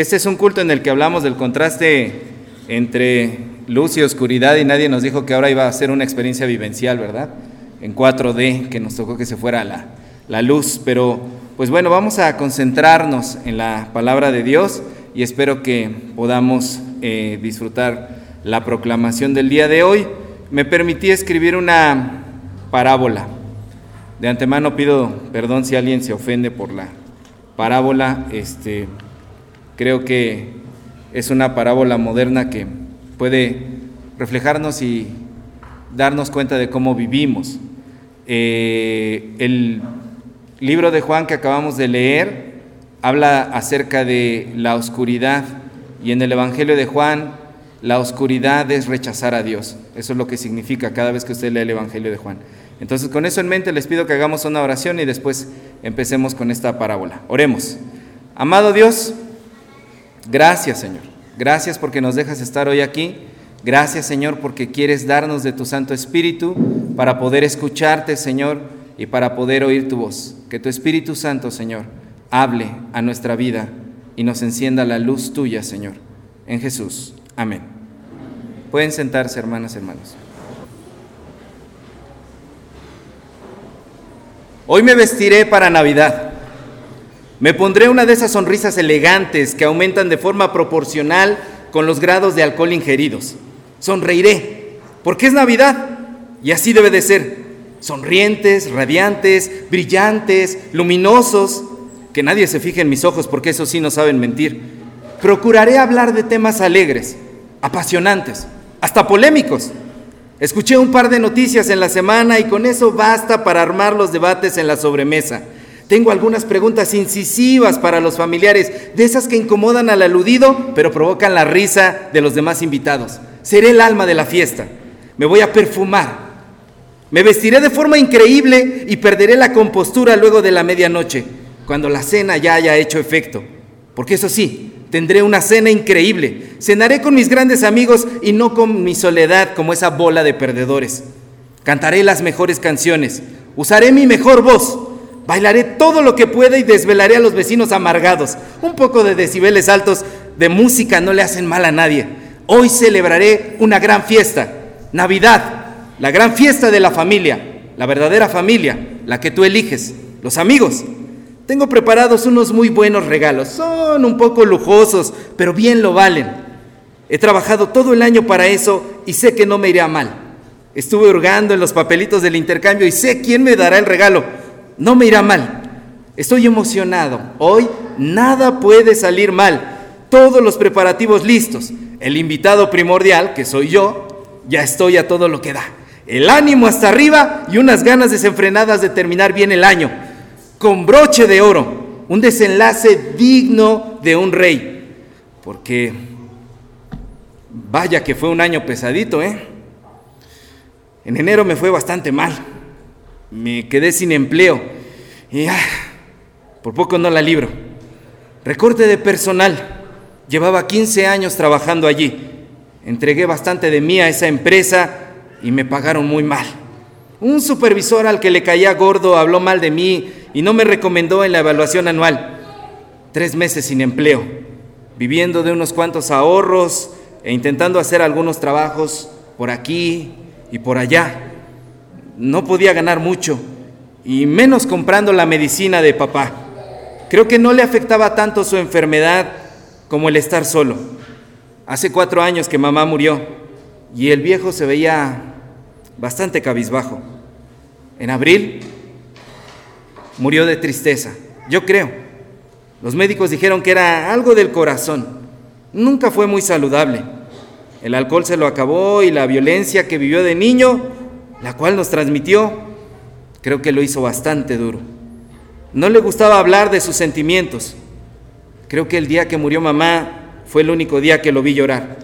este es un culto en el que hablamos del contraste entre luz y oscuridad y nadie nos dijo que ahora iba a ser una experiencia vivencial, ¿verdad? En 4D, que nos tocó que se fuera la, la luz. Pero, pues bueno, vamos a concentrarnos en la palabra de Dios y espero que podamos eh, disfrutar la proclamación del día de hoy. Me permití escribir una parábola. De antemano pido perdón si alguien se ofende por la parábola. Este, creo que es una parábola moderna que puede reflejarnos y darnos cuenta de cómo vivimos. Eh, el libro de Juan que acabamos de leer habla acerca de la oscuridad y en el Evangelio de Juan la oscuridad es rechazar a Dios. Eso es lo que significa cada vez que usted lee el Evangelio de Juan. Entonces, con eso en mente, les pido que hagamos una oración y después empecemos con esta parábola. Oremos. Amado Dios, gracias Señor. Gracias porque nos dejas estar hoy aquí. Gracias Señor porque quieres darnos de tu Santo Espíritu para poder escucharte Señor y para poder oír tu voz. Que tu Espíritu Santo Señor hable a nuestra vida y nos encienda la luz tuya Señor. En Jesús. Amén. Pueden sentarse hermanas, hermanos. Hoy me vestiré para Navidad. Me pondré una de esas sonrisas elegantes que aumentan de forma proporcional con los grados de alcohol ingeridos. Sonreiré, porque es Navidad y así debe de ser. Sonrientes, radiantes, brillantes, luminosos. Que nadie se fije en mis ojos porque eso sí no saben mentir. Procuraré hablar de temas alegres, apasionantes, hasta polémicos Escuché un par de noticias en la semana y con eso basta para armar los debates en la sobremesa. Tengo algunas preguntas incisivas para los familiares, de esas que incomodan al aludido, pero provocan la risa de los demás invitados. Seré el alma de la fiesta. Me voy a perfumar. Me vestiré de forma increíble y perderé la compostura luego de la medianoche, cuando la cena ya haya hecho efecto. Porque eso sí, Tendré una cena increíble. Cenaré con mis grandes amigos y no con mi soledad como esa bola de perdedores. Cantaré las mejores canciones. Usaré mi mejor voz. Bailaré todo lo que pueda y desvelaré a los vecinos amargados. Un poco de decibeles altos de música no le hacen mal a nadie. Hoy celebraré una gran fiesta. Navidad. La gran fiesta de la familia. La verdadera familia. La que tú eliges. Los amigos. Tengo preparados unos muy buenos regalos. Son un poco lujosos, pero bien lo valen. He trabajado todo el año para eso y sé que no me irá mal. Estuve hurgando en los papelitos del intercambio y sé quién me dará el regalo. No me irá mal. Estoy emocionado. Hoy nada puede salir mal. Todos los preparativos listos. El invitado primordial, que soy yo, ya estoy a todo lo que da. El ánimo hasta arriba y unas ganas desenfrenadas de terminar bien el año con broche de oro, un desenlace digno de un rey, porque vaya que fue un año pesadito, ¿eh? En enero me fue bastante mal, me quedé sin empleo y ah, por poco no la libro. Recorte de personal, llevaba 15 años trabajando allí, entregué bastante de mí a esa empresa y me pagaron muy mal. Un supervisor al que le caía gordo habló mal de mí y no me recomendó en la evaluación anual. Tres meses sin empleo, viviendo de unos cuantos ahorros e intentando hacer algunos trabajos por aquí y por allá. No podía ganar mucho y menos comprando la medicina de papá. Creo que no le afectaba tanto su enfermedad como el estar solo. Hace cuatro años que mamá murió y el viejo se veía bastante cabizbajo. En abril murió de tristeza, yo creo. Los médicos dijeron que era algo del corazón. Nunca fue muy saludable. El alcohol se lo acabó y la violencia que vivió de niño, la cual nos transmitió, creo que lo hizo bastante duro. No le gustaba hablar de sus sentimientos. Creo que el día que murió mamá fue el único día que lo vi llorar.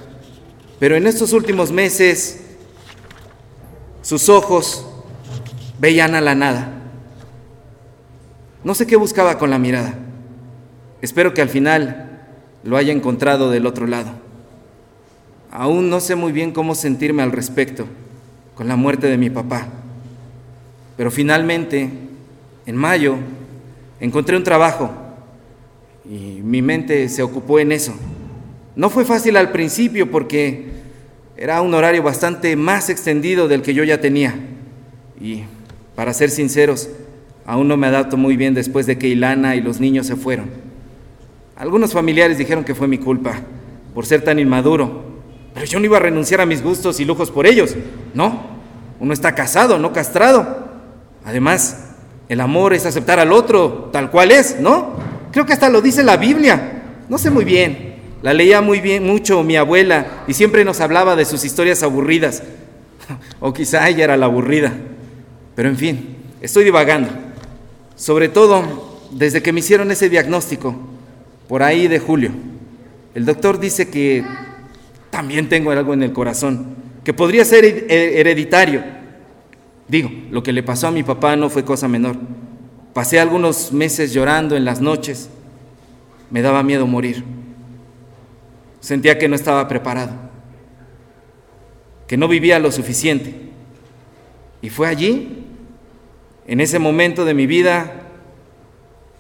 Pero en estos últimos meses, sus ojos veían a la nada. No sé qué buscaba con la mirada. Espero que al final lo haya encontrado del otro lado. Aún no sé muy bien cómo sentirme al respecto con la muerte de mi papá. Pero finalmente, en mayo, encontré un trabajo y mi mente se ocupó en eso. No fue fácil al principio porque era un horario bastante más extendido del que yo ya tenía. Y para ser sinceros, aún no me adapto muy bien después de que Ilana y los niños se fueron. Algunos familiares dijeron que fue mi culpa por ser tan inmaduro, pero yo no iba a renunciar a mis gustos y lujos por ellos. No, uno está casado, no castrado. Además, el amor es aceptar al otro tal cual es, ¿no? Creo que hasta lo dice la Biblia. No sé muy bien. La leía muy bien, mucho mi abuela y siempre nos hablaba de sus historias aburridas. o quizá ella era la aburrida. Pero en fin, estoy divagando. Sobre todo desde que me hicieron ese diagnóstico, por ahí de julio. El doctor dice que también tengo algo en el corazón, que podría ser hereditario. Digo, lo que le pasó a mi papá no fue cosa menor. Pasé algunos meses llorando en las noches. Me daba miedo morir. Sentía que no estaba preparado, que no vivía lo suficiente. Y fue allí, en ese momento de mi vida,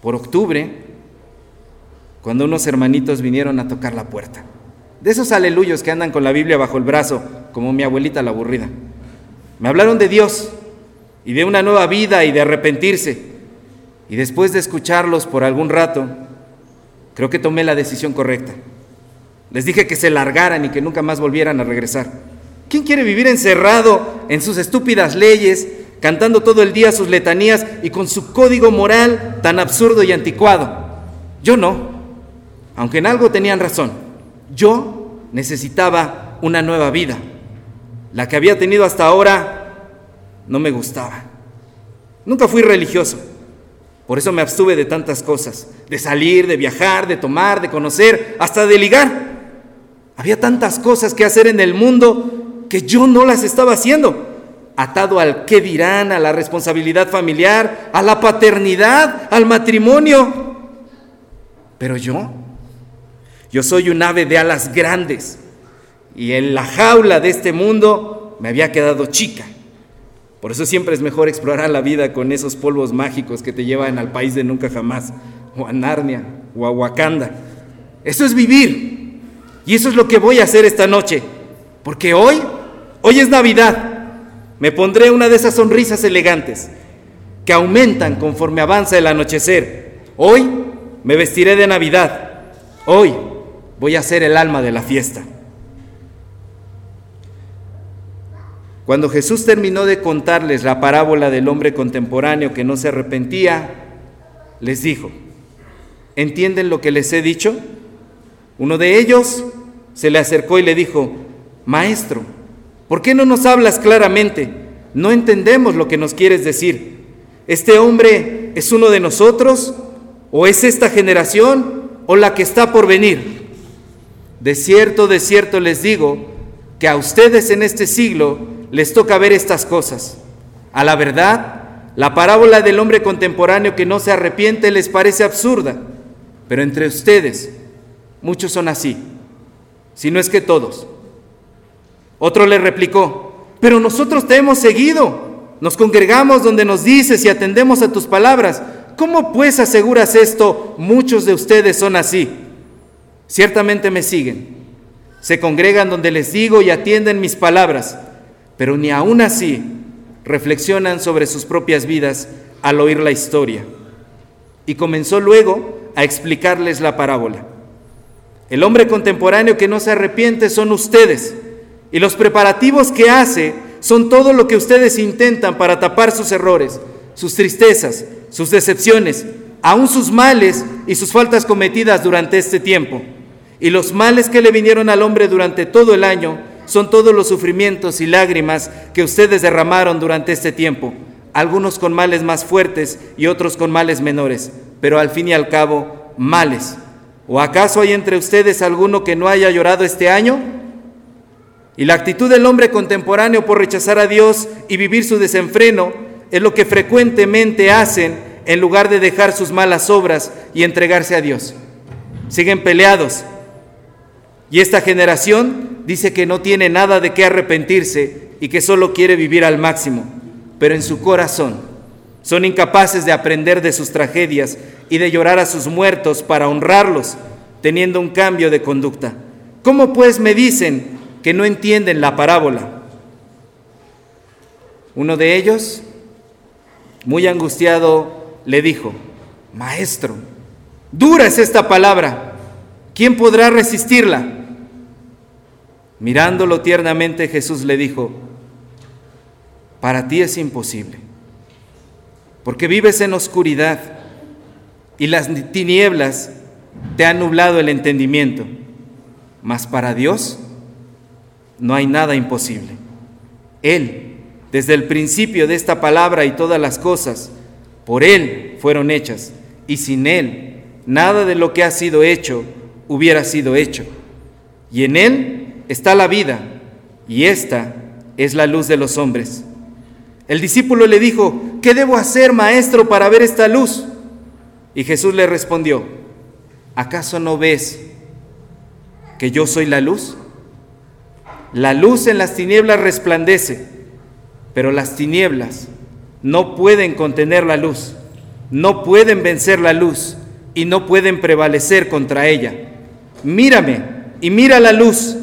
por octubre, cuando unos hermanitos vinieron a tocar la puerta. De esos aleluyos que andan con la Biblia bajo el brazo, como mi abuelita la aburrida. Me hablaron de Dios y de una nueva vida y de arrepentirse. Y después de escucharlos por algún rato, creo que tomé la decisión correcta. Les dije que se largaran y que nunca más volvieran a regresar. ¿Quién quiere vivir encerrado en sus estúpidas leyes, cantando todo el día sus letanías y con su código moral tan absurdo y anticuado? Yo no, aunque en algo tenían razón. Yo necesitaba una nueva vida. La que había tenido hasta ahora no me gustaba. Nunca fui religioso. Por eso me abstuve de tantas cosas, de salir, de viajar, de tomar, de conocer, hasta de ligar. Había tantas cosas que hacer en el mundo que yo no las estaba haciendo. Atado al qué dirán, a la responsabilidad familiar, a la paternidad, al matrimonio. Pero yo yo soy un ave de alas grandes y en la jaula de este mundo me había quedado chica. Por eso siempre es mejor explorar la vida con esos polvos mágicos que te llevan al país de nunca jamás, o a Narnia, o a Wakanda. Eso es vivir. Y eso es lo que voy a hacer esta noche. Porque hoy, hoy es Navidad. Me pondré una de esas sonrisas elegantes que aumentan conforme avanza el anochecer. Hoy me vestiré de Navidad. Hoy voy a ser el alma de la fiesta. Cuando Jesús terminó de contarles la parábola del hombre contemporáneo que no se arrepentía, les dijo, ¿entienden lo que les he dicho? Uno de ellos se le acercó y le dijo, Maestro, ¿por qué no nos hablas claramente? No entendemos lo que nos quieres decir. ¿Este hombre es uno de nosotros? ¿O es esta generación? ¿O la que está por venir? De cierto, de cierto les digo que a ustedes en este siglo les toca ver estas cosas. A la verdad, la parábola del hombre contemporáneo que no se arrepiente les parece absurda, pero entre ustedes muchos son así, si no es que todos. Otro le replicó, pero nosotros te hemos seguido, nos congregamos donde nos dices y atendemos a tus palabras. ¿Cómo pues aseguras esto? Muchos de ustedes son así. Ciertamente me siguen, se congregan donde les digo y atienden mis palabras, pero ni aún así reflexionan sobre sus propias vidas al oír la historia. Y comenzó luego a explicarles la parábola. El hombre contemporáneo que no se arrepiente son ustedes, y los preparativos que hace son todo lo que ustedes intentan para tapar sus errores, sus tristezas, sus decepciones, aún sus males y sus faltas cometidas durante este tiempo. Y los males que le vinieron al hombre durante todo el año son todos los sufrimientos y lágrimas que ustedes derramaron durante este tiempo, algunos con males más fuertes y otros con males menores, pero al fin y al cabo, males. ¿O acaso hay entre ustedes alguno que no haya llorado este año? Y la actitud del hombre contemporáneo por rechazar a Dios y vivir su desenfreno es lo que frecuentemente hacen en lugar de dejar sus malas obras y entregarse a Dios. Siguen peleados, y esta generación dice que no tiene nada de qué arrepentirse y que solo quiere vivir al máximo, pero en su corazón son incapaces de aprender de sus tragedias y de llorar a sus muertos para honrarlos, teniendo un cambio de conducta. ¿Cómo pues me dicen que no entienden la parábola? Uno de ellos, muy angustiado, le dijo, Maestro, dura es esta palabra, ¿quién podrá resistirla? Mirándolo tiernamente Jesús le dijo, para ti es imposible, porque vives en oscuridad y las tinieblas te han nublado el entendimiento, mas para Dios no hay nada imposible. Él, desde el principio de esta palabra y todas las cosas, por Él fueron hechas, y sin Él nada de lo que ha sido hecho hubiera sido hecho. Y en Él está la vida, y esta es la luz de los hombres. El discípulo le dijo, ¿qué debo hacer, maestro, para ver esta luz? Y Jesús le respondió, ¿acaso no ves que yo soy la luz? La luz en las tinieblas resplandece, pero las tinieblas no pueden contener la luz, no pueden vencer la luz y no pueden prevalecer contra ella. Mírame y mira la luz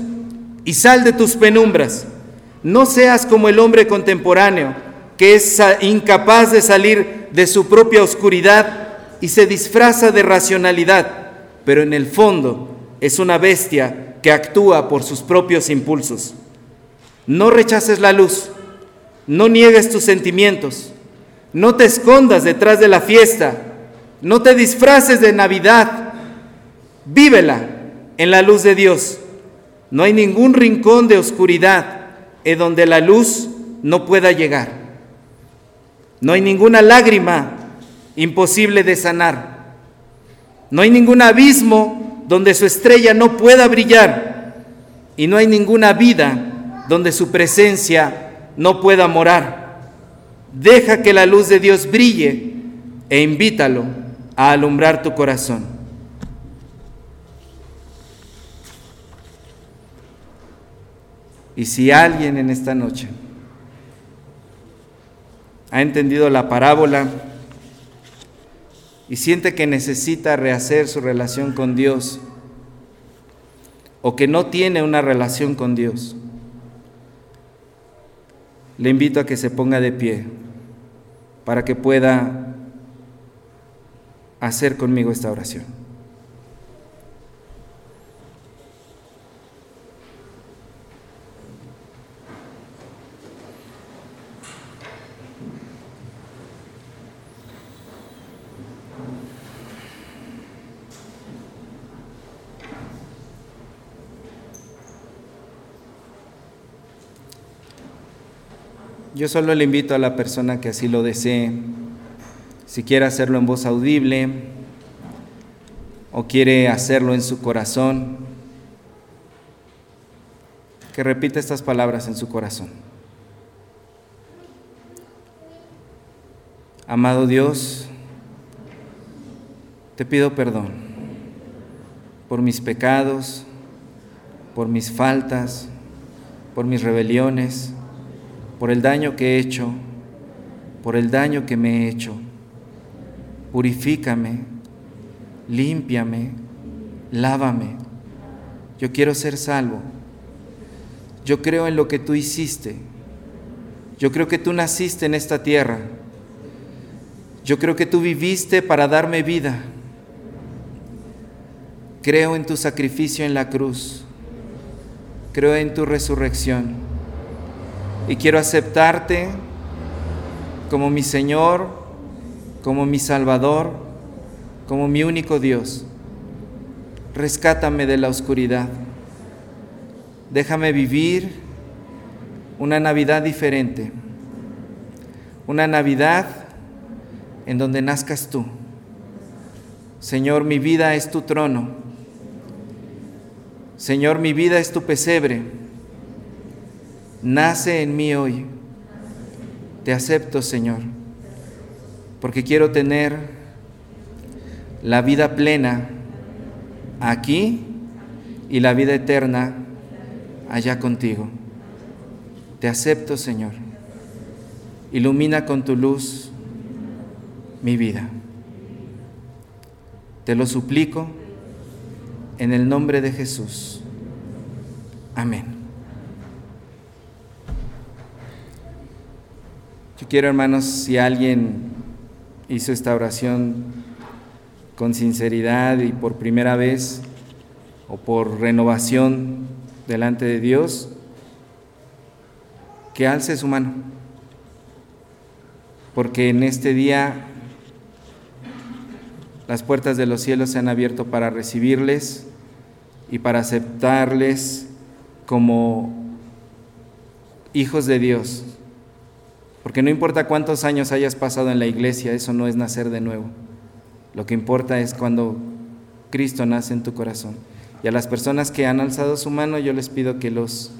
y sal de tus penumbras. No seas como el hombre contemporáneo que es incapaz de salir de su propia oscuridad y se disfraza de racionalidad, pero en el fondo es una bestia que actúa por sus propios impulsos. No rechaces la luz, no niegues tus sentimientos, no te escondas detrás de la fiesta, no te disfraces de Navidad, vívela en la luz de Dios. No hay ningún rincón de oscuridad en donde la luz no pueda llegar. No hay ninguna lágrima imposible de sanar. No hay ningún abismo donde su estrella no pueda brillar. Y no hay ninguna vida donde su presencia no pueda morar. Deja que la luz de Dios brille e invítalo a alumbrar tu corazón. Y si alguien en esta noche ha entendido la parábola y siente que necesita rehacer su relación con Dios o que no tiene una relación con Dios, le invito a que se ponga de pie para que pueda hacer conmigo esta oración. Yo solo le invito a la persona que así lo desee, si quiere hacerlo en voz audible o quiere hacerlo en su corazón, que repita estas palabras en su corazón. Amado Dios, te pido perdón por mis pecados, por mis faltas, por mis rebeliones por el daño que he hecho, por el daño que me he hecho. Purifícame, límpiame, lávame. Yo quiero ser salvo. Yo creo en lo que tú hiciste. Yo creo que tú naciste en esta tierra. Yo creo que tú viviste para darme vida. Creo en tu sacrificio en la cruz. Creo en tu resurrección y quiero aceptarte como mi Señor, como mi Salvador, como mi único Dios. Rescátame de la oscuridad. Déjame vivir una Navidad diferente. Una Navidad en donde nazcas tú. Señor, mi vida es tu trono. Señor, mi vida es tu pesebre nace en mí hoy. Te acepto, Señor, porque quiero tener la vida plena aquí y la vida eterna allá contigo. Te acepto, Señor. Ilumina con tu luz mi vida. Te lo suplico en el nombre de Jesús. Amén. Yo quiero, hermanos, si alguien hizo esta oración con sinceridad y por primera vez o por renovación delante de Dios, que alce su mano, porque en este día las puertas de los cielos se han abierto para recibirles y para aceptarles como hijos de Dios. Porque no importa cuántos años hayas pasado en la iglesia, eso no es nacer de nuevo. Lo que importa es cuando Cristo nace en tu corazón. Y a las personas que han alzado su mano, yo les pido que los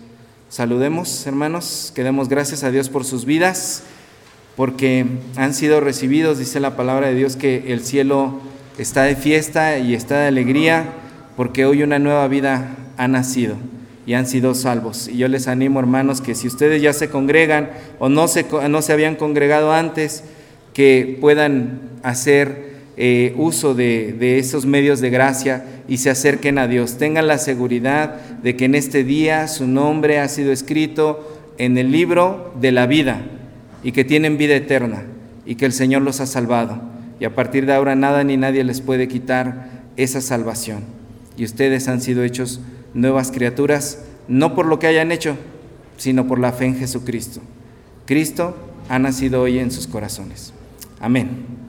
saludemos, hermanos, que demos gracias a Dios por sus vidas, porque han sido recibidos, dice la palabra de Dios, que el cielo está de fiesta y está de alegría porque hoy una nueva vida ha nacido y han sido salvos. Y yo les animo, hermanos, que si ustedes ya se congregan o no se, no se habían congregado antes, que puedan hacer eh, uso de, de esos medios de gracia y se acerquen a Dios. Tengan la seguridad de que en este día su nombre ha sido escrito en el libro de la vida y que tienen vida eterna y que el Señor los ha salvado y a partir de ahora nada ni nadie les puede quitar esa salvación. Y ustedes han sido hechos nuevas criaturas, no por lo que hayan hecho, sino por la fe en Jesucristo. Cristo ha nacido hoy en sus corazones. Amén.